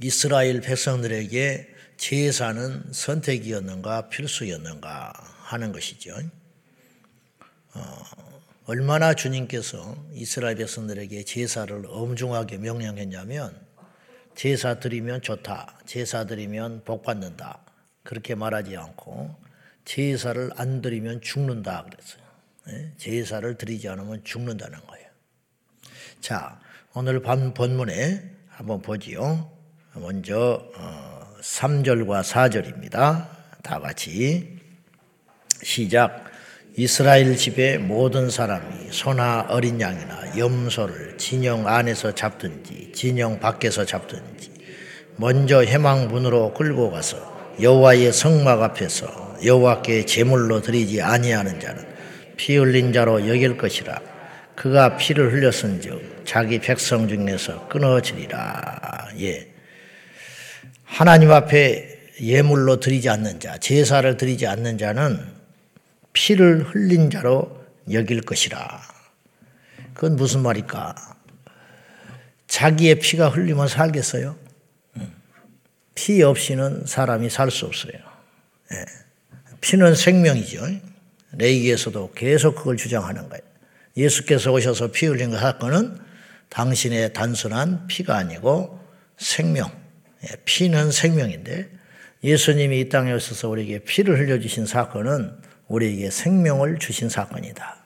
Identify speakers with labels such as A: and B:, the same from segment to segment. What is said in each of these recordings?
A: 이스라엘 백성들에게 제사는 선택이었는가 필수였는가 하는 것이죠. 어, 얼마나 주님께서 이스라엘 백성들에게 제사를 엄중하게 명령했냐면 제사 드리면 좋다. 제사 드리면 복 받는다. 그렇게 말하지 않고 제사를 안 드리면 죽는다 그랬어요. 예? 제사를 드리지 않으면 죽는다는 거예요. 자, 오늘 본문에 한번 보지요. 먼저 3절과 어, 4절입니다. 다 같이 시작. 이스라엘 집의 모든 사람이 소나 어린 양이나 염소를 진영 안에서 잡든지 진영 밖에서 잡든지 먼저 해망문으로 끌고 가서 여호와의 성막 앞에서 여호와께 제물로 드리지 아니하는 자는 피 흘린 자로 여길 것이라 그가 피를 흘렸은즉 자기 백성 중에서 끊어지리라 예 하나님 앞에 예물로 드리지 않는 자 제사를 드리지 않는 자는 피를 흘린 자로 여길 것이라. 그건 무슨 말일까? 자기의 피가 흘리면 살겠어요? 피 없이는 사람이 살 수 없어요. 예. 피는 생명이죠. 레이기에서도 계속 그걸 주장하는 거예요. 예수께서 오셔서 피 흘린 그 사건은 당신의 단순한 피가 아니고 생명. 예, 피는 생명인데 예수님이 이 땅에 오셔서 우리에게 피를 흘려주신 사건은 우리에게 생명을 주신 사건이다.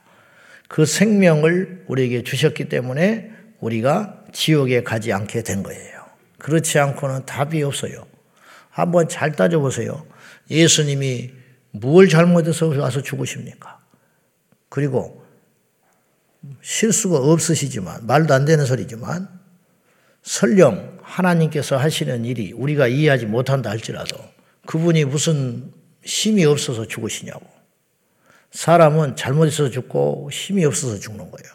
A: 그 생명을 우리에게 주셨기 때문에 우리가 지옥에 가지 않게 된 거예요. 그렇지 않고는 답이 없어요. 한번 잘 따져보세요. 예수님이 뭘 잘못해서 와서 죽으십니까? 그리고 실수가 없으시지만, 말도 안 되는 소리지만, 설령 하나님께서 하시는 일이 우리가 이해하지 못한다 할지라도 그분이 무슨 힘이 없어서 죽으시냐고. 사람은 잘못해서 죽고 힘이 없어서 죽는 거예요.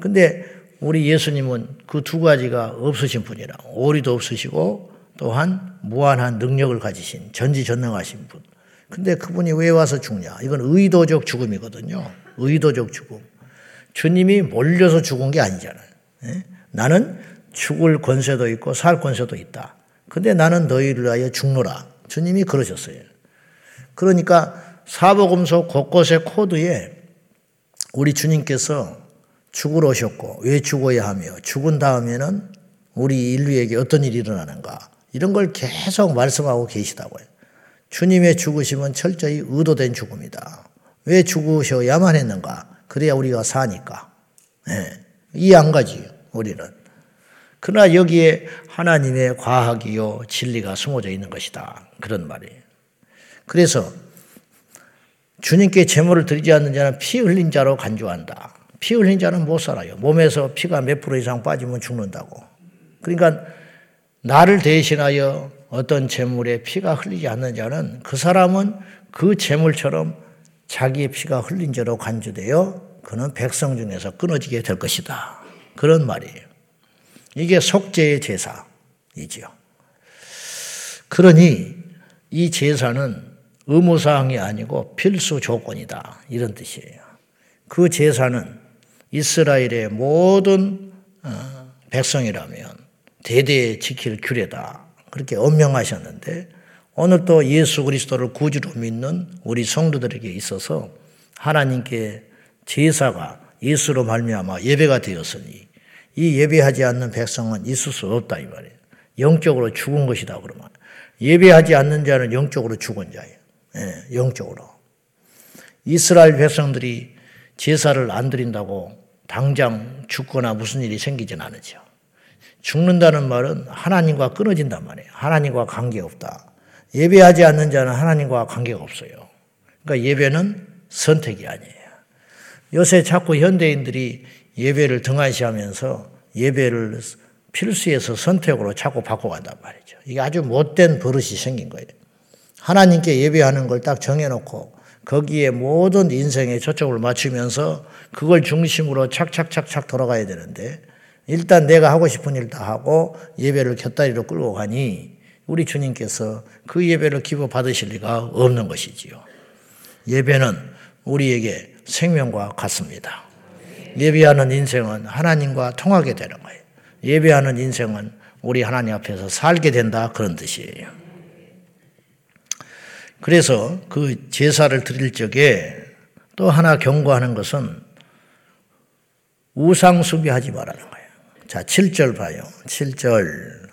A: 근데 우리 예수님은 그 두 가지가 없으신 분이라 오리도 없으시고 또한 무한한 능력을 가지신 전지전능하신 분. 근데 그분이 왜 와서 죽냐? 이건 의도적 죽음이거든요. 의도적 죽음. 주님이 몰려서 죽은 게 아니잖아요. 예? 나는 죽을 권세도 있고 살 권세도 있다. 근데 나는 너희를 위하여 죽노라. 주님이 그러셨어요. 그러니까 사복음서 곳곳의 코드에 우리 주님께서 죽으러 오셨고 왜 죽어야 하며 죽은 다음에는 우리 인류에게 어떤 일이 일어나는가 이런 걸 계속 말씀하고 계시다고요. 주님의 죽으심은 철저히 의도된 죽음이다. 왜 죽으셔야만 했는가? 그래야 우리가 사니까. 네. 이안 가지 우리는. 그러나 여기에 하나님의 과학이요 진리가 숨어져 있는 것이다. 그런 말이에요. 그래서 주님께 제물을 드리지 않는 자는 피 흘린 자로 간주한다. 피 흘린 자는 못 살아요. 몸에서 피가 몇 프로 이상 빠지면 죽는다고. 그러니까 나를 대신하여 어떤 제물에 피가 흘리지 않는 자는 그 사람은 그 제물처럼 자기의 피가 흘린 자로 간주되어 그는 백성 중에서 끊어지게 될 것이다. 그런 말이에요. 이게 속죄의 제사이지요. 그러니 이 제사는 의무사항이 아니고 필수 조건이다. 이런 뜻이에요. 그 제사는 이스라엘의 모든 어, 백성이라면 대대 지킬 규례다. 그렇게 엄명하셨는데 오늘 또 예수 그리스도를 구주로 믿는 우리 성도들에게 있어서 하나님께 제사가 예수로 말미암아 예배가 되었으니 이 예배하지 않는 백성은 있을 수 없다 이 말이에요. 영적으로 죽은 것이다 그러면 예배하지 않는 자는 영적으로 죽은 자예요. 예, 영적으로. 이스라엘 백성들이 제사를 안 드린다고 당장 죽거나 무슨 일이 생기진 않으죠. 죽는다는 말은 하나님과 끊어진단 말이에요. 하나님과 관계없다. 예배하지 않는 자는 하나님과 관계가 없어요. 그러니까 예배는 선택이 아니에요. 요새 자꾸 현대인들이 예배를 등한시하면서 예배를 필수에서 선택으로 자꾸 바꿔간단 말이죠. 이게 아주 못된 버릇이 생긴 거예요. 하나님께 예배하는 걸 딱 정해놓고 거기에 모든 인생의 초점을 맞추면서 그걸 중심으로 착착착착 돌아가야 되는데 일단 내가 하고 싶은 일 다 하고 예배를 곁다리로 끌고 가니 우리 주님께서 그 예배를 기부 받으실 리가 없는 것이지요. 예배는 우리에게 생명과 같습니다. 예배하는 인생은 하나님과 통하게 되는 거예요. 예배하는 인생은 우리 하나님 앞에서 살게 된다 그런 뜻이에요. 그래서 그 제사를 드릴 적에 또 하나 경고하는 것은 우상 숭배하지 말라는 거예요. 자, 7절 봐요. 7절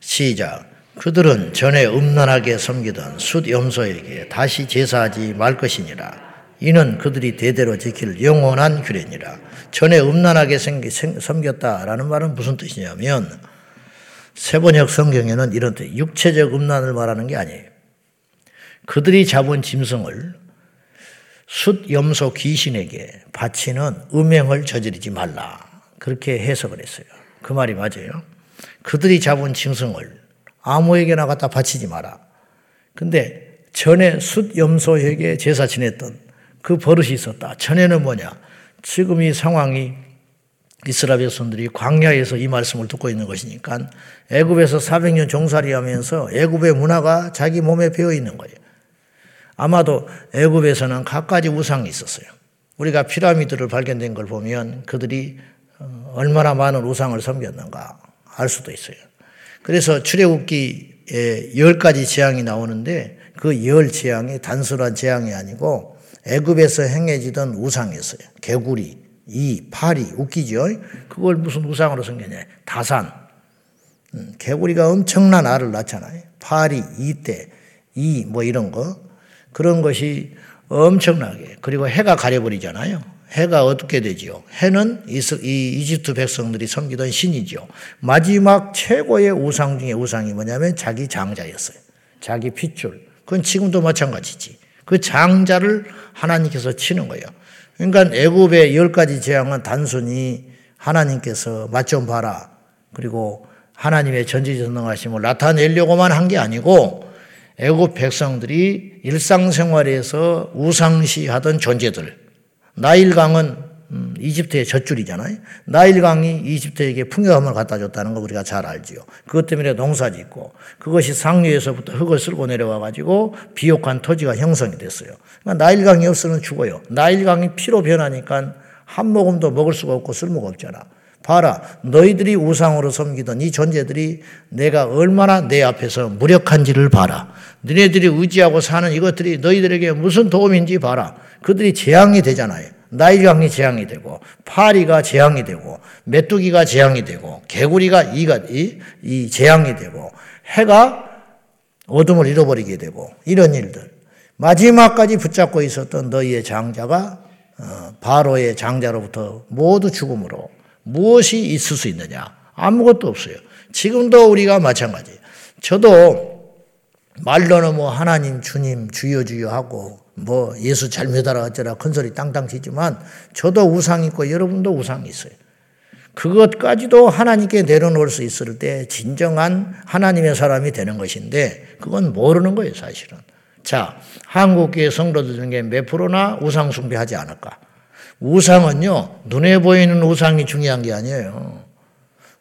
A: 시작. 그들은 전에 음란하게 섬기던 숫 염소에게 다시 제사하지 말 것이니라. 이는 그들이 대대로 지킬 영원한 규례니라. 전에 음란하게 섬겼다라는 말은 무슨 뜻이냐면 세번역 성경에는 이런 뜻, 육체적 음란을 말하는 게 아니에요. 그들이 잡은 짐승을 숫 염소 귀신에게 바치는 음행을 저지르지 말라. 그렇게 해석을 했어요. 그 말이 맞아요. 그들이 잡은 짐승을 아무에게나 갖다 바치지 마라. 근데 전에 숫 염소에게 제사 지냈던 그 버릇이 있었다. 전에는 뭐냐? 지금 이 상황이 이스라엘 백성들이 광야에서 이 말씀을 듣고 있는 것이니까 애굽에서 400년 종살이 하면서 애굽의 문화가 자기 몸에 배어 있는 거예요. 아마도 애굽에서는 갖가지 우상이 있었어요. 우리가 피라미드를 발견된 걸 보면 그들이 어, 얼마나 많은 우상을 섬겼는가 알 수도 있어요. 그래서 출애굽기에 열 가지 재앙이 나오는데 그 열 재앙이 단순한 재앙이 아니고 애굽에서 행해지던 우상이었어요. 개구리, 이, 파리, 웃기죠? 그걸 무슨 우상으로 섬겼냐? 다산. 음, 개구리가 엄청난 알을 낳잖아요. 파리, 이때, 이, 뭐 이런 거. 그런 것이 엄청나게. 그리고 해가 가려버리잖아요. 해가 어떻게 되지요? 해는 이 이집트 백성들이 섬기던 신이죠. 마지막 최고의 우상 중의 우상이 뭐냐면 자기 장자였어요. 자기 핏줄. 그건 지금도 마찬가지지. 그 장자를 하나님께서 치는 거예요. 그러니까 애굽의 열 가지 재앙은 단순히 하나님께서 맛 좀 봐라. 그리고 하나님의 전지전능하심을 나타내려고만 한 게 아니고 애굽 백성들이 일상생활에서 우상시하던 존재들 나일강은 음, 이집트의 젖줄이잖아요. 나일강이 이집트에게 풍요함을 갖다 줬다는 거 우리가 잘 알지요. 그것 때문에 농사 짓고 그것이 상류에서부터 흙을 쓸고 내려와 가지고 비옥한 토지가 형성이 됐어요. 그러니까 나일강이 없으면 죽어요. 나일강이 피로 변하니까 한 모금도 먹을 수가 없고 쓸모가 없잖아. 봐라. 너희들이 우상으로 섬기던 이 존재들이 내가 얼마나 내 앞에서 무력한지를 봐라. 너네들이 의지하고 사는 이것들이 너희들에게 무슨 도움인지 봐라. 그들이 재앙이 되잖아요. 나일강이 재앙이 되고 파리가 재앙이 되고 메뚜기가 재앙이 되고 개구리가 이가 이, 이 재앙이 되고 해가 어둠을 잃어버리게 되고 이런 일들 마지막까지 붙잡고 있었던 너희의 장자가 어, 바로의 장자로부터 모두 죽음으로 무엇이 있을 수 있느냐 아무것도 없어요. 지금도 우리가 마찬가지. 저도 말로는 뭐 하나님 주님 주여 주여 하고 뭐 예수 잘 믿어라 어쩌라 큰 소리 땅땅 치지만 저도 우상 있고 여러분도 우상이 있어요. 그것까지도 하나님께 내려놓을 수 있을 때 진정한 하나님의 사람이 되는 것인데 그건 모르는 거예요 사실은. 자 한국교회 성도들 중에 몇 프로나 우상 숭배하지 않을까? 우상은요 눈에 보이는 우상이 중요한 게 아니에요.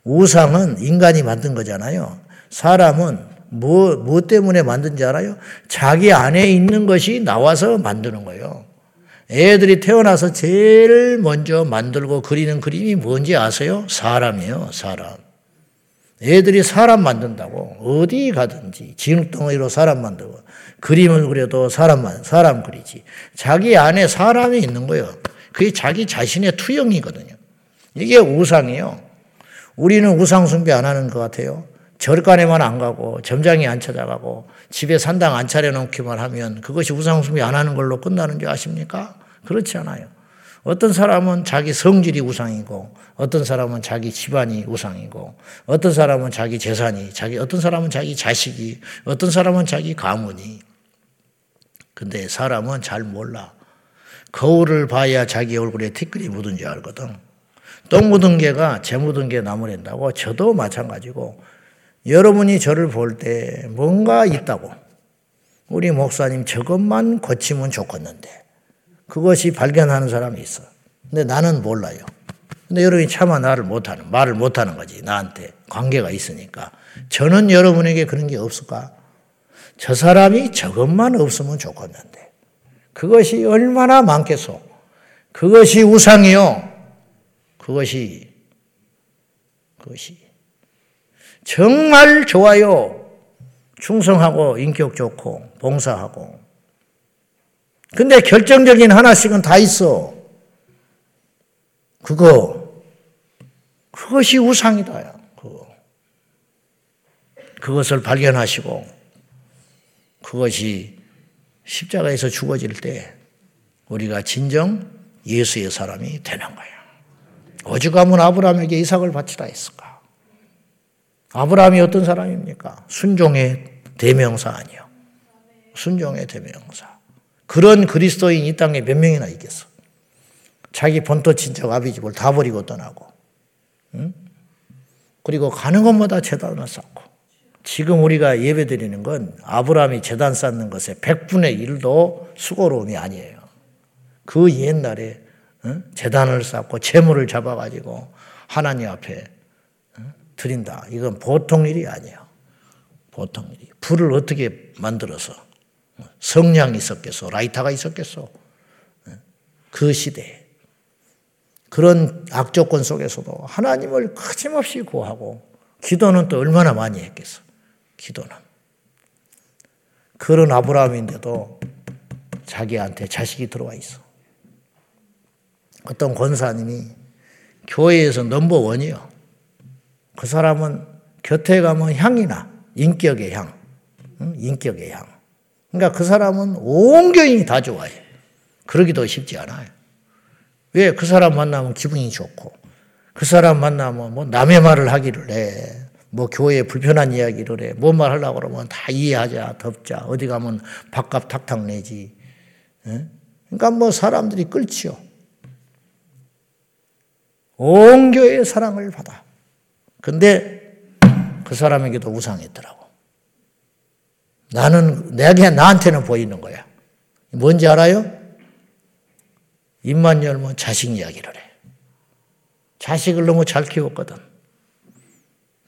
A: 우상은 인간이 만든 거잖아요. 사람은 뭐, 뭐 때문에 만든지 알아요? 자기 안에 있는 것이 나와서 만드는 거예요. 애들이 태어나서 제일 먼저 만들고 그리는 그림이 뭔지 아세요? 사람이에요, 사람. 애들이 사람 만든다고. 어디 가든지. 진흙덩어리로 사람 만들고. 그림을 그려도 사람만, 사람 그리지. 자기 안에 사람이 있는 거예요. 그게 자기 자신의 투영이거든요. 이게 우상이에요. 우리는 우상 숭배 안 하는 것 같아요. 절간에만 안 가고 점장이 안 찾아가고 집에 산당 안 차려놓기만 하면 그것이 우상숭배 안 하는 걸로 끝나는 줄 아십니까? 그렇지 않아요. 어떤 사람은 자기 성질이 우상이고 어떤 사람은 자기 집안이 우상이고 어떤 사람은 자기 재산이 자기 어떤 사람은 자기 자식이 어떤 사람은 자기 가문이 근데 사람은 잘 몰라. 거울을 봐야 자기 얼굴에 티끌이 묻은 줄 알거든. 똥 묻은 개가 재 묻은 개 나무랜다고 저도 마찬가지고 여러분이 저를 볼 때 뭔가 있다고. 우리 목사님 저것만 고치면 좋겠는데. 그것이 발견하는 사람이 있어. 근데 나는 몰라요. 근데 여러분이 차마 나를 못하는, 말을 못하는 거지. 나한테. 관계가 있으니까. 저는 여러분에게 그런 게 없을까? 저 사람이 저것만 없으면 좋겠는데. 그것이 얼마나 많겠소. 그것이 우상이요. 그것이, 그것이 정말 좋아요. 충성하고 인격 좋고 봉사하고. 근데 결정적인 하나씩은 다 있어. 그거 그것이 우상이다. 그거. 그것을 발견하시고 그것이 십자가에서 죽어질 때 우리가 진정 예수의 사람이 되는 거예요. 오죽하면 아브라함에게 이삭을 바치라 했을까? 아브라함이 어떤 사람입니까? 순종의 대명사 아니요. 순종의 대명사. 그런 그리스도인 이 땅에 몇 명이나 있겠어? 자기 본토 친척 아비집을 다 버리고 떠나고, 응? 그리고 가는 곳마다 재단을 쌓고, 지금 우리가 예배 드리는 건 아브라함이 재단 쌓는 것의 100분의 1도 수고로움이 아니에요. 그 옛날에 재단을 쌓고 재물을 잡아가지고 하나님 앞에 드린다. 이건 보통 일이 아니에요. 보통 일이. 불을 어떻게 만들어서 성냥이 있었겠어? 라이터가 있었겠어? 그 시대에. 그런 악조건 속에서도 하나님을 거침없이 구하고 기도는 또 얼마나 많이 했겠어? 기도는. 그런 아브라함인데도 자기한테 자식이 들어와 있어. 어떤 권사님이 교회에서 넘버원이요. 그 사람은 곁에 가면 향이나 인격의 향, 인격의 향. 그러니까 그 사람은 온 교인이 다 좋아해. 그러기도 쉽지 않아요. 왜? 그 사람 만나면 기분이 좋고, 그 사람 만나면 뭐 남의 말을 하기를 해. 뭐 교회에 불편한 이야기를 해. 뭔 말 하려고 그러면 다 이해하자, 덮자. 어디 가면 밥값 탁탁 내지. 그러니까 뭐 사람들이 끌지요. 온 교회의 사랑을 받아. 근데 그 사람에게도 우상했더라고. 나는, 내게, 나한테는 보이는 거야. 뭔지 알아요? 입만 열면 자식 이야기를 해. 자식을 너무 잘 키웠거든.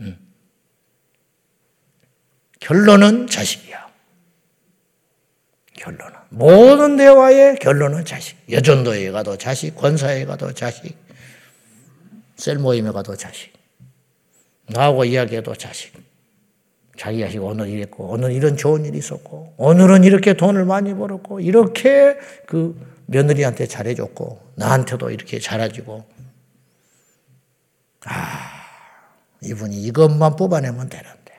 A: 음. 결론은 자식이야. 결론은. 모든 대화의 결론은 자식. 여전도에 가도 자식, 권사에 가도 자식, 셀 모임에 가도 자식. 나하고 이야기해도 자식. 자기 자식 오늘 이랬고, 오늘 이런 좋은 일이 있었고, 오늘은 이렇게 돈을 많이 벌었고, 이렇게 그 며느리한테 잘해줬고, 나한테도 이렇게 잘해주고. 아, 이분이 이것만 뽑아내면 되는데.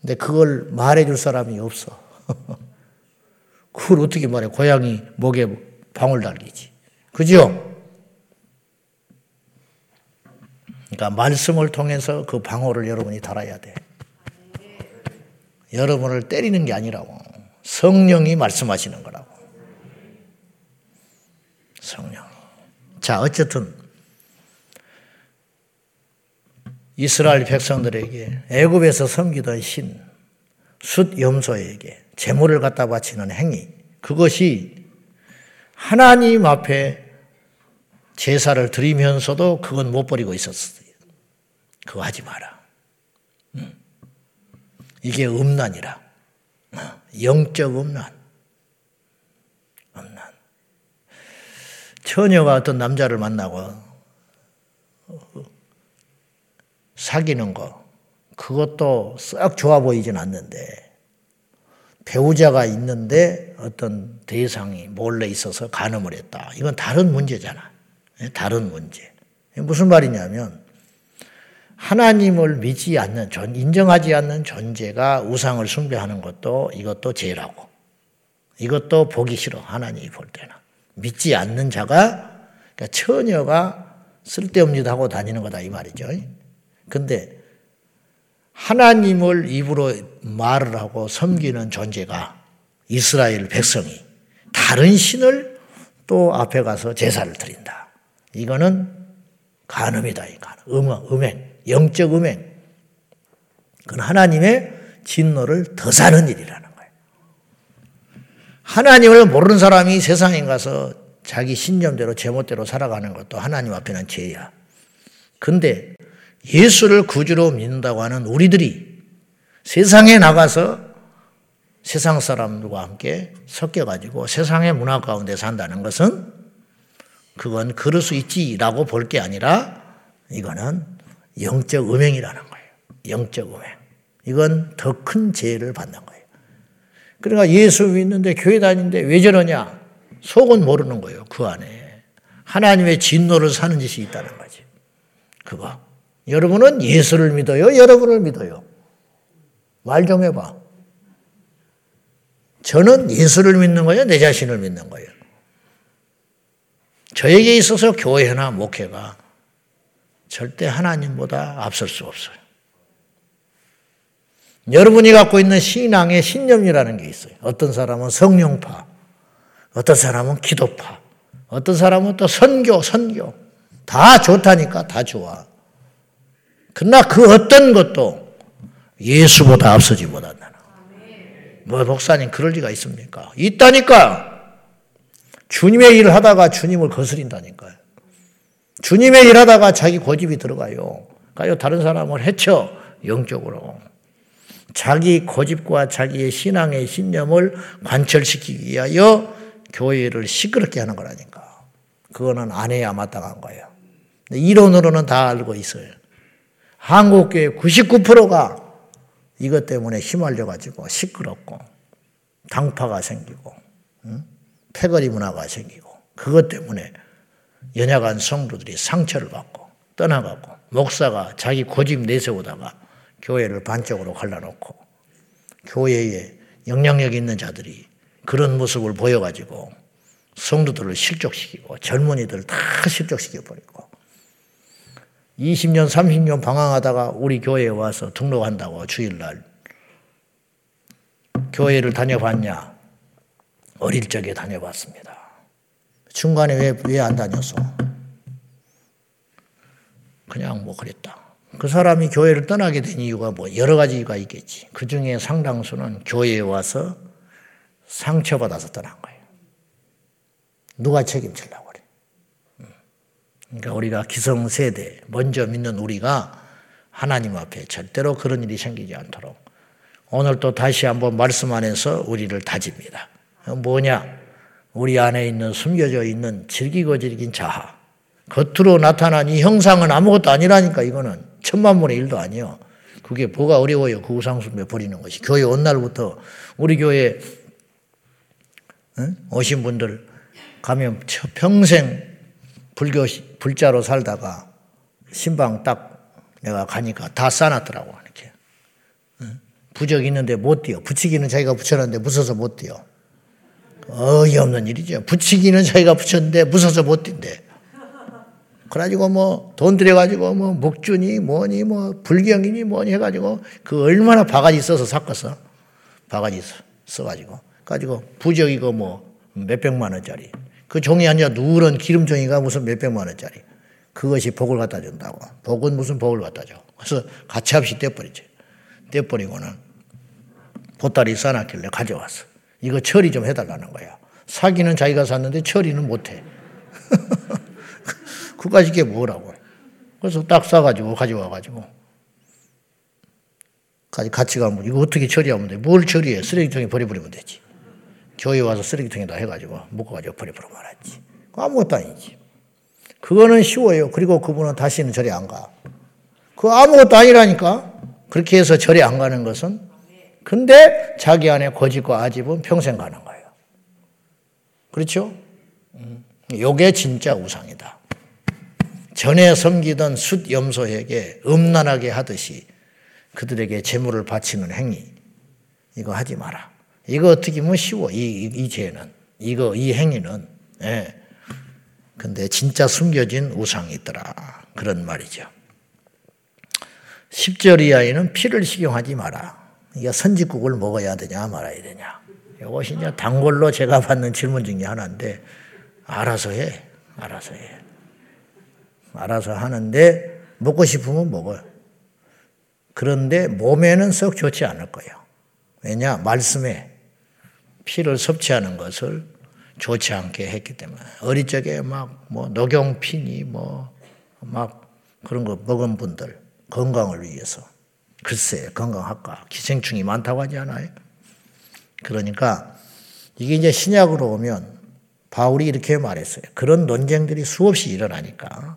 A: 근데 그걸 말해줄 사람이 없어. 그걸 어떻게 말해? 고양이 목에 방울 달리지. 그죠? 그러니까 말씀을 통해서 그 방어를 여러분이 달아야 돼. 여러분을 때리는 게 아니라고. 성령이 말씀하시는 거라고. 성령. 자, 어쨌든 이스라엘 백성들에게 애굽에서 섬기던 신, 숫 염소에게 제물을 갖다 바치는 행위, 그것이 하나님 앞에 제사를 드리면서도 그건 못 버리고 있었어요. 그거 하지 마라. 이게 음란이라. 영적 음란. 음란. 처녀가 어떤 남자를 만나고 사귀는 거, 그것도 썩 좋아 보이진 않는데, 배우자가 있는데 어떤 대상이 몰래 있어서 간음을 했다. 이건 다른 문제잖아. 다른 문제. 무슨 말이냐면, 하나님을 믿지 않는, 인정하지 않는 존재가 우상을 숭배하는 것도 이것도 죄라고. 이것도 보기 싫어. 하나님이 볼 때는. 믿지 않는 자가, 그러니까 처녀가 쓸데없는 짓 하고 다니는 거다. 이 말이죠. 근데 하나님을 입으로 말을 하고 섬기는 존재가 이스라엘 백성이 다른 신을 또 앞에 가서 제사를 드린다. 이거는 간음이다. 이 간음. 음, 음행. 영적 음행. 그건 하나님의 진노를 더 사는 일이라는 거예요. 하나님을 모르는 사람이 세상에 가서 자기 신념대로 제멋대로 살아가는 것도 하나님 앞에는 죄야. 근데 예수를 구주로 믿는다고 하는 우리들이 세상에 나가서 세상 사람들과 함께 섞여가지고 세상의 문화 가운데 산다는 것은 그건 그럴 수 있지라고 볼 게 아니라 이거는 영적 음행이라는 거예요. 영적 음행. 이건 더 큰 죄를 받는 거예요. 그러니까 예수 믿는데 교회 다니는데 왜 저러냐? 속은 모르는 거예요. 그 안에. 하나님의 진노를 사는 짓이 있다는 거지. 그거. 여러분은 예수를 믿어요? 여러분을 믿어요? 말 좀 해봐. 저는 예수를 믿는 거예요? 내 자신을 믿는 거예요? 저에게 있어서 교회나 목회가 절대 하나님보다 앞설 수 없어요. 여러분이 갖고 있는 신앙의 신념이라는 게 있어요. 어떤 사람은 성령파, 어떤 사람은 기도파, 어떤 사람은 또 선교, 선교. 다 좋다니까 다 좋아. 그러나 그 어떤 것도 예수보다 앞서지 못한다는. 뭐 목사님 그럴 리가 있습니까? 있다니까. 주님의 일을 하다가 주님을 거스린다니까요. 주님의 일 하다가 자기 고집이 들어가요. 가요 다른 사람을 해쳐 영적으로. 자기 고집과 자기의 신앙의 신념을 관철시키기 위하여 교회를 시끄럽게 하는 거라니까. 그거는 안 해야 마땅한 거예요. 이론으로는 다 알고 있어요. 한국교회 99%가 이것 때문에 휘말려가지고 시끄럽고 당파가 생기고 응? 패거리 문화가 생기고 그것 때문에 연약한 성도들이 상처를 받고 떠나가고 목사가 자기 고집 내세우다가 교회를 반쪽으로 갈라놓고 교회에 영향력 있는 자들이 그런 모습을 보여가지고 성도들을 실족시키고 젊은이들 다 실족시켜버리고 20년, 30년 방황하다가 우리 교회에 와서 등록한다고 주일날 교회를 다녀봤냐? 어릴 적에 다녀봤습니다. 중간에 왜, 왜 안 다녔어? 그냥 뭐 그랬다. 그 사람이 교회를 떠나게 된 이유가 뭐 여러 가지가 있겠지. 그 중에 상당수는 교회에 와서 상처받아서 떠난 거예요. 누가 책임질라고 그래. 음. 그러니까 우리가 기성세대, 먼저 믿는 우리가 하나님 앞에 절대로 그런 일이 생기지 않도록 오늘 또 다시 한번 말씀 안에서 우리를 다집니다. 뭐냐? 우리 안에 있는 숨겨져 있는 즐기고 즐긴 자하. 겉으로 나타난 이 형상은 아무것도 아니라니까 이거는 천만분의 일도 아니요. 그게 뭐가 어려워요. 그 우상숭배 버리는 것이. 교회 온 날부터 우리 교회 오신 분들 가면 평생 불교 불자로 살다가 신방 딱 내가 가니까 다 싸놨더라고 이렇게 부적 있는데 못 뛰어 붙이기는 자기가 붙여놨는데 무서워서 못 뛰어 어이없는 일이죠. 붙이기는 자기가 붙였는데 무서워서 못 뛴대. 그래가지고 뭐 돈 들여가지고 뭐 목준이 뭐니 뭐 불경이니 뭐니 해가지고 그 얼마나 바가지 써서 샀겠어. 바가지 써가지고. 가지고 부적이고 뭐 몇백만 원짜리. 그 종이 아니라 누런 기름종이가 무슨 몇백만 원짜리. 그것이 복을 갖다 준다고. 복은 무슨 복을 갖다 줘. 그래서 가차없이 떼버리지. 떼버리고는 보따리 싸놨길래 가져왔어. 이거 처리 좀 해달라는 거야. 사기는 자기가 샀는데 처리는 못해. 그까지 게 뭐라고. 그래서 딱 싸가지고 가져와가지고. 같이 가면 이거 어떻게 처리하면 돼? 뭘 처리해? 쓰레기통에 버려버리면 되지. 교회 와서 쓰레기통에다 해가지고 묶어가지고 버려버리면 알았지. 아무것도 아니지. 그거는 쉬워요. 그리고 그분은 다시는 절에 안 가. 그 아무것도 아니라니까. 그렇게 해서 절에 안 가는 것은 근데 자기 안에 거짓과 아집은 평생 가는 거예요. 그렇죠? 음. 요게 진짜 우상이다. 전에 섬기던 숫 염소에게 음란하게 하듯이 그들에게 재물을 바치는 행위. 이거 하지 마라. 이거 어떻게 보면 쉬워. 이, 이 죄는. 이거, 이 행위는. 예. 근데 진짜 숨겨진 우상이 있더라. 그런 말이죠. 10절 이하에는 피를 식용하지 마라. 이게 선지국을 먹어야 되냐 말아야 되냐. 이것이 이제 단골로 제가 받는 질문 중에 하나인데 알아서 해. 알아서 해. 알아서 하는데 먹고 싶으면 먹어요. 그런데 몸에는 썩 좋지 않을 거예요. 왜냐? 말씀에 피를 섭취하는 것을 좋지 않게 했기 때문에 어릴 적에 막 뭐 녹용피니 뭐 막 그런 거 먹은 분들 건강을 위해서 글쎄, 건강학과 기생충이 많다고 하지 않아요? 그러니까 이게 이제 신약으로 오면 바울이 이렇게 말했어요. 그런 논쟁들이 수없이 일어나니까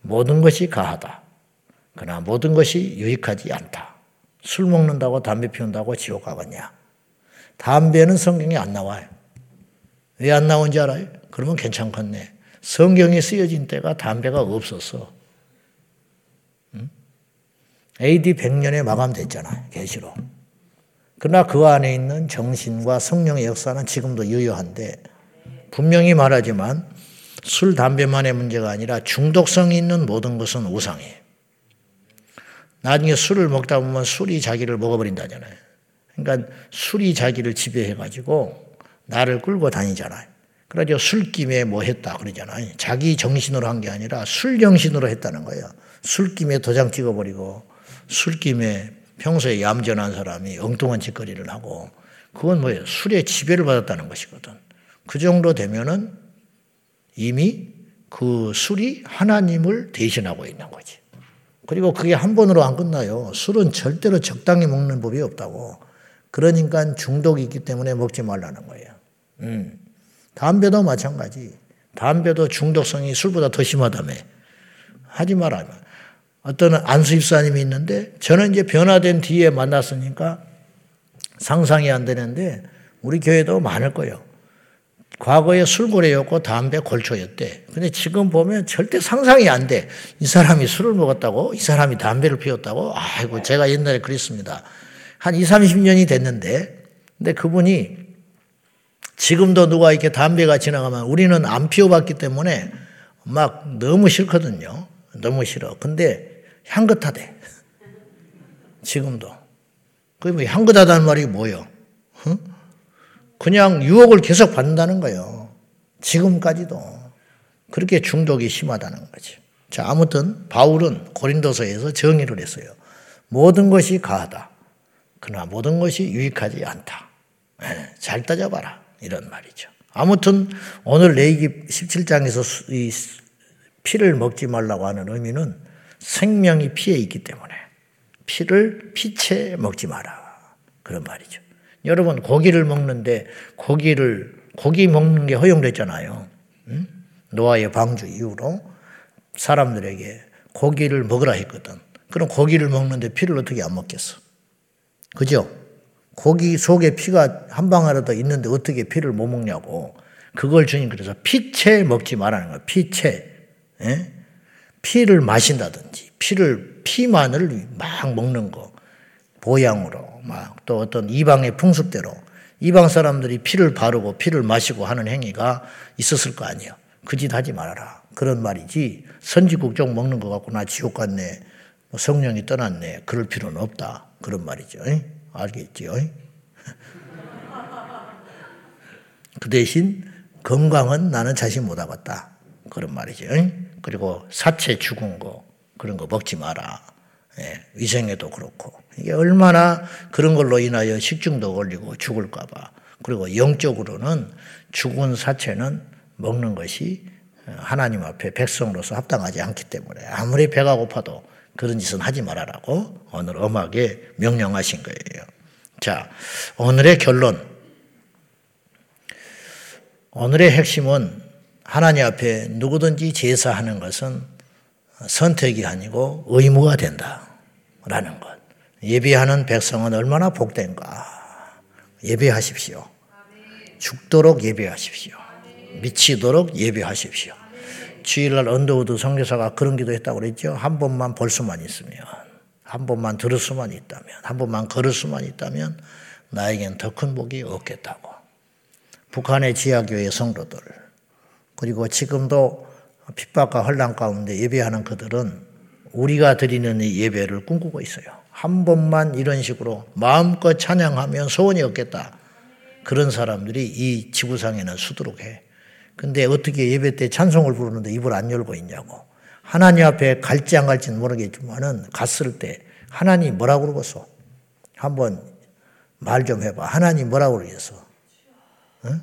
A: 모든 것이 가하다. 그러나 모든 것이 유익하지 않다. 술 먹는다고 담배 피운다고 지옥 가겠냐? 담배는 성경에 안 나와요. 왜 안 나온지 알아요? 그러면 괜찮겠네. 성경이 쓰여진 때가 담배가 없었어. AD 100년에 마감됐잖아요. 계시로. 그러나 그 안에 있는 정신과 성령의 역사는 지금도 유효한데 분명히 말하지만 술, 담배만의 문제가 아니라 중독성이 있는 모든 것은 우상이에요. 나중에 술을 먹다 보면 술이 자기를 먹어버린다잖아요. 그러니까 술이 자기를 지배해가지고 나를 끌고 다니잖아요. 그래가지고 술김에 뭐 했다 그러잖아요. 자기 정신으로 한 게 아니라 술 정신으로 했다는 거예요. 술김에 도장 찍어버리고 술김에 평소에 얌전한 사람이 엉뚱한 짓거리를 하고 그건 뭐예요? 술에 지배를 받았다는 것이거든. 그 정도 되면은 이미 그 술이 하나님을 대신하고 있는 거지. 그리고 그게 한 번으로 안 끝나요. 술은 절대로 적당히 먹는 법이 없다고. 그러니까 중독이 있기 때문에 먹지 말라는 거예요. 음. 담배도 마찬가지. 담배도 중독성이 술보다 더 심하다며. 하지 말아요. 어떤 안수 입사님이 있는데 저는 이제 변화된 뒤에 만났으니까 상상이 안 되는데 우리 교회도 많을 거예요. 과거에 술고래였고 담배 골초였대. 근데 지금 보면 절대 상상이 안 돼. 이 사람이 술을 먹었다고? 이 사람이 담배를 피웠다고? 아이고, 제가 옛날에 그랬습니다. 한 20, 30년이 됐는데, 근데 그분이 지금도 누가 이렇게 담배가 지나가면 우리는 안 피워봤기 때문에 막 너무 싫거든요. 너무 싫어. 근데 향긋하대. 지금도. 그게 뭐 향긋하다는 말이 뭐예요? 그냥 유혹을 계속 받는다는 거예요. 지금까지도. 그렇게 중독이 심하다는 거죠. 자, 아무튼 바울은 고린도서에서 정의를 했어요. 모든 것이 가하다. 그러나 모든 것이 유익하지 않다. 네, 잘 따져봐라. 이런 말이죠. 아무튼 오늘 레이기 17장에서 이 피를 먹지 말라고 하는 의미는 생명이 피에 있기 때문에 피를 피채 먹지 마라. 그런 말이죠. 여러분 고기를 먹는데 고기를 고기 먹는 게 허용됐잖아요. 응? 노아의 방주 이후로 사람들에게 고기를 먹으라 했거든. 그럼 고기를 먹는데 피를 어떻게 안 먹겠어? 그죠? 고기 속에 피가 한 방울이라도 있는데 어떻게 피를 못 먹냐고. 그걸 주님 그래서 피채 먹지 말라는 거예요. 피채. 예? 피를 마신다든지 피를 피만을 막 먹는 거 보양으로 막 또 어떤 이방의 풍습대로 이방 사람들이 피를 바르고 피를 마시고 하는 행위가 있었을 거 아니에요. 그 짓 하지 말아라. 그런 말이지 선지국종 먹는 거 갖고 나 지옥 갔네. 뭐 성령이 떠났네. 그럴 필요는 없다. 그런 말이죠. 알겠지요? 그 대신 건강은 나는 자신 못하겠다. 그런 말이죠. 그리고 사체 죽은 거 그런 거 먹지 마라. 예, 위생에도 그렇고 이게 얼마나 그런 걸로 인하여 식중독 걸리고 죽을까봐 그리고 영적으로는 죽은 사체는 먹는 것이 하나님 앞에 백성으로서 합당하지 않기 때문에 아무리 배가 고파도 그런 짓은 하지 말아라고 오늘 엄하게 명령하신 거예요. 자, 오늘의 결론. 오늘의 핵심은 하나님 앞에 누구든지 제사하는 것은 선택이 아니고 의무가 된다라는 것. 예배하는 백성은 얼마나 복된가. 예배하십시오. 죽도록 예배하십시오. 미치도록 예배하십시오. 주일날 언더우드 선교사가 그런 기도했다고 그랬죠. 한 번만 볼 수만 있으면, 한 번만 들을 수만 있다면, 한 번만 걸을 수만 있다면 나에겐 더 큰 복이 없겠다고. 북한의 지하교회 성도들, 그리고 지금도 핍박과 혼란 가운데 예배하는 그들은 우리가 드리는 이 예배를 꿈꾸고 있어요. 한 번만 이런 식으로 마음껏 찬양하면 소원이 없겠다. 그런 사람들이 이 지구상에는 수두룩해. 근데 어떻게 예배 때 찬송을 부르는데 입을 안 열고 있냐고. 하나님 앞에 갈지 안 갈지는 모르겠지만은 갔을 때 하나님 뭐라고 그러겠어? 한번 말 좀 해봐. 하나님 뭐라고 그러겠어? 응?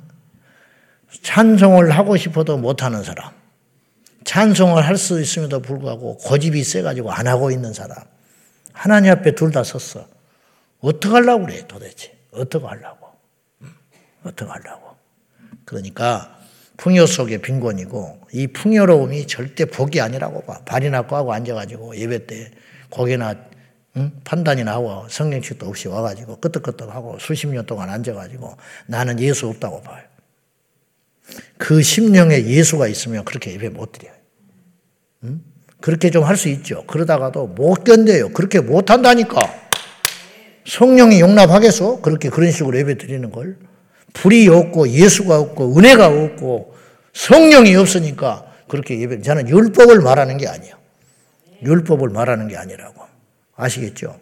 A: 찬송을 하고 싶어도 못하는 사람. 찬송을 할 수 있음에도 불구하고 고집이 세가지고 안 하고 있는 사람. 하나님 앞에 둘 다 섰어. 어떻게 하려고 그래, 도대체. 어떻게 하려고. 어떻게 하려고. 그러니까 풍요 속의 빈곤이고 이 풍요로움이 절대 복이 아니라고 봐. 발이나 꽈고 앉아가지고 예배 때 고개나 응? 판단이 나와 성경책도 없이 와가지고 끄떡끄떡하고 수십 년 동안 앉아가지고 나는 예수 없다고 봐요. 그 심령에 예수가 있으면 그렇게 예배 못 드려요. 응? 그렇게 좀 할 수 있죠. 그러다가도 못 견뎌요. 그렇게 못 한다니까. 성령이 용납하겠어? 그렇게 그런 식으로 예배 드리는 걸. 불이 없고 예수가 없고 은혜가 없고 성령이 없으니까 그렇게 예배. 저는 율법을 말하는 게 아니에요. 율법을 말하는 게 아니라고. 아시겠죠?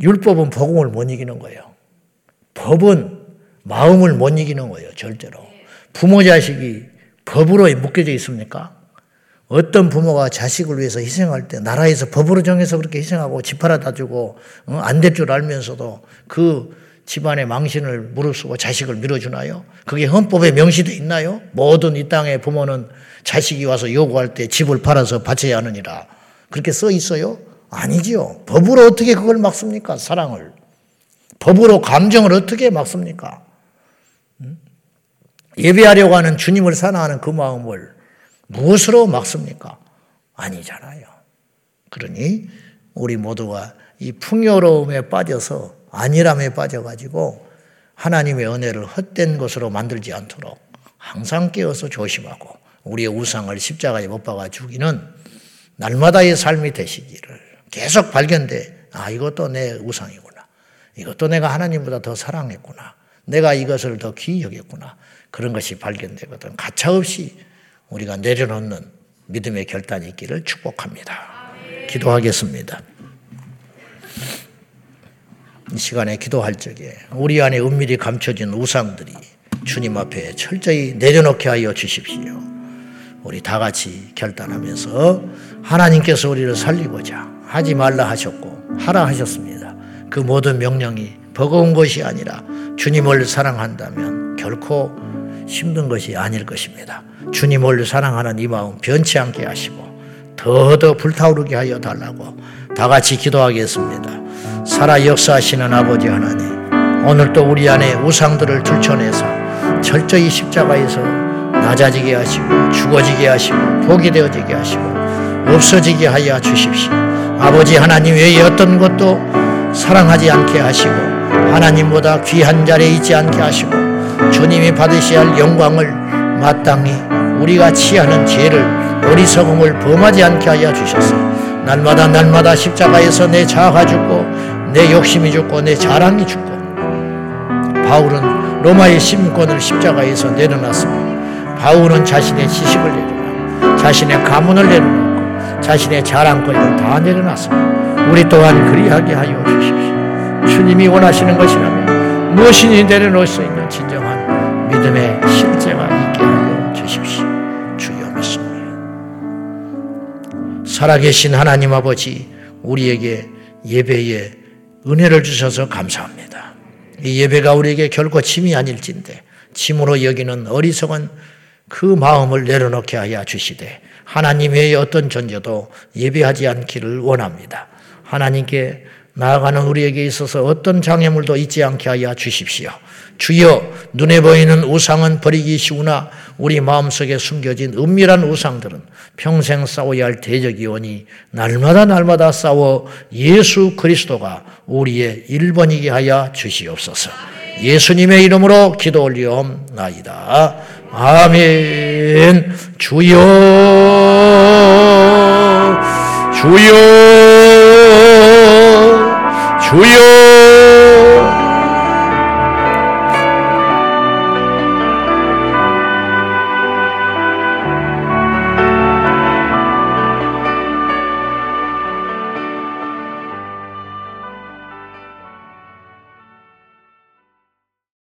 A: 율법은 복음을 못 이기는 거예요. 법은 마음을 못 이기는 거예요. 절대로. 부모 자식이 법으로 묶여져 있습니까? 어떤 부모가 자식을 위해서 희생할 때 나라에서 법으로 정해서 그렇게 희생하고 집 팔아다 주고 어, 안될 줄 알면서도 그 집안의 망신을 무릅쓰고 자식을 밀어주나요? 그게 헌법에 명시되어 있나요? 모든 이 땅의 부모는 자식이 와서 요구할 때 집을 팔아서 바쳐야 하느니라. 그렇게 써 있어요? 아니지요. 법으로 어떻게 그걸 막습니까? 사랑을. 법으로 감정을 어떻게 막습니까? 예배하려고 하는 주님을 사랑하는 그 마음을 무엇으로 막습니까? 아니잖아요. 그러니 우리 모두가 이 풍요로움에 빠져서 안일함에 빠져가지고 하나님의 은혜를 헛된 것으로 만들지 않도록 항상 깨어서 조심하고 우리의 우상을 십자가에 못 박아 죽이는 날마다의 삶이 되시기를 계속 발견돼. 아, 이것도 내 우상이구나. 이것도 내가 하나님보다 더 사랑했구나. 내가 이것을 더 귀히 여겼구나. 그런 것이 발견되거든. 가차없이 우리가 내려놓는 믿음의 결단이 있기를 축복합니다. 기도하겠습니다. 이 시간에 기도할 적에 우리 안에 은밀히 감춰진 우상들이 주님 앞에 철저히 내려놓게 하여 주십시오. 우리 다 같이 결단하면서 하나님께서 우리를 살리고자 하지 말라 하셨고 하라 하셨습니다. 그 모든 명령이 버거운 것이 아니라 주님을 사랑한다면 결코 힘든 것이 아닐 것입니다. 주님을 사랑하는 이 마음 변치 않게 하시고 더더 불타오르게 하여 달라고 다 같이 기도하겠습니다. 살아 역사하시는 아버지 하나님, 오늘도 우리 안에 우상들을 들춰내서 철저히 십자가에서 낮아지게 하시고 죽어지게 하시고 복이 되어지게 하시고 없어지게 하여 주십시오. 아버지 하나님 외에 어떤 것도 사랑하지 않게 하시고 하나님보다 귀한 자리에 있지 않게 하시고 주님이 받으셔야 할 영광을 마땅히 우리가 취하는 죄를 어리석음을 범하지 않게 하여 주셔서 날마다 날마다 십자가에서 내 자아가 죽고 내 욕심이 죽고 내 자랑이 죽고 바울은 로마의 심권을 십자가에서 내려놨습니다. 바울은 자신의 지식을 내려놓고 자신의 가문을 내려놓고 자신의 자랑거리를 다 내려놨습니다. 우리 또한 그리하게 하여 주십시오. 주님이 원하시는 것이라면 무엇이니 내려놓을 수 있는 진정한 믿음의 실제가 있게 하여 주십시오. 주여 믿습니다. 살아계신 하나님 아버지 우리에게 예배에 은혜를 주셔서 감사합니다. 이 예배가 우리에게 결코 짐이 아닐진데 짐으로 여기는 어리석은 그 마음을 내려놓게 하여 주시되 하나님의 어떤 존재도 예배하지 않기를 원합니다. 하나님께 나아가는 우리에게 있어서 어떤 장애물도 있지 않게 하여 주십시오. 주여 눈에 보이는 우상은 버리기 쉬우나 우리 마음속에 숨겨진 은밀한 우상들은 평생 싸워야 할 대적이 오니 날마다 날마다 싸워 예수 그리스도가 우리의 1번이게 하여 주시옵소서. 예수님의 이름으로 기도 올리옵나이다. 아멘. 주여, 주여, suyo.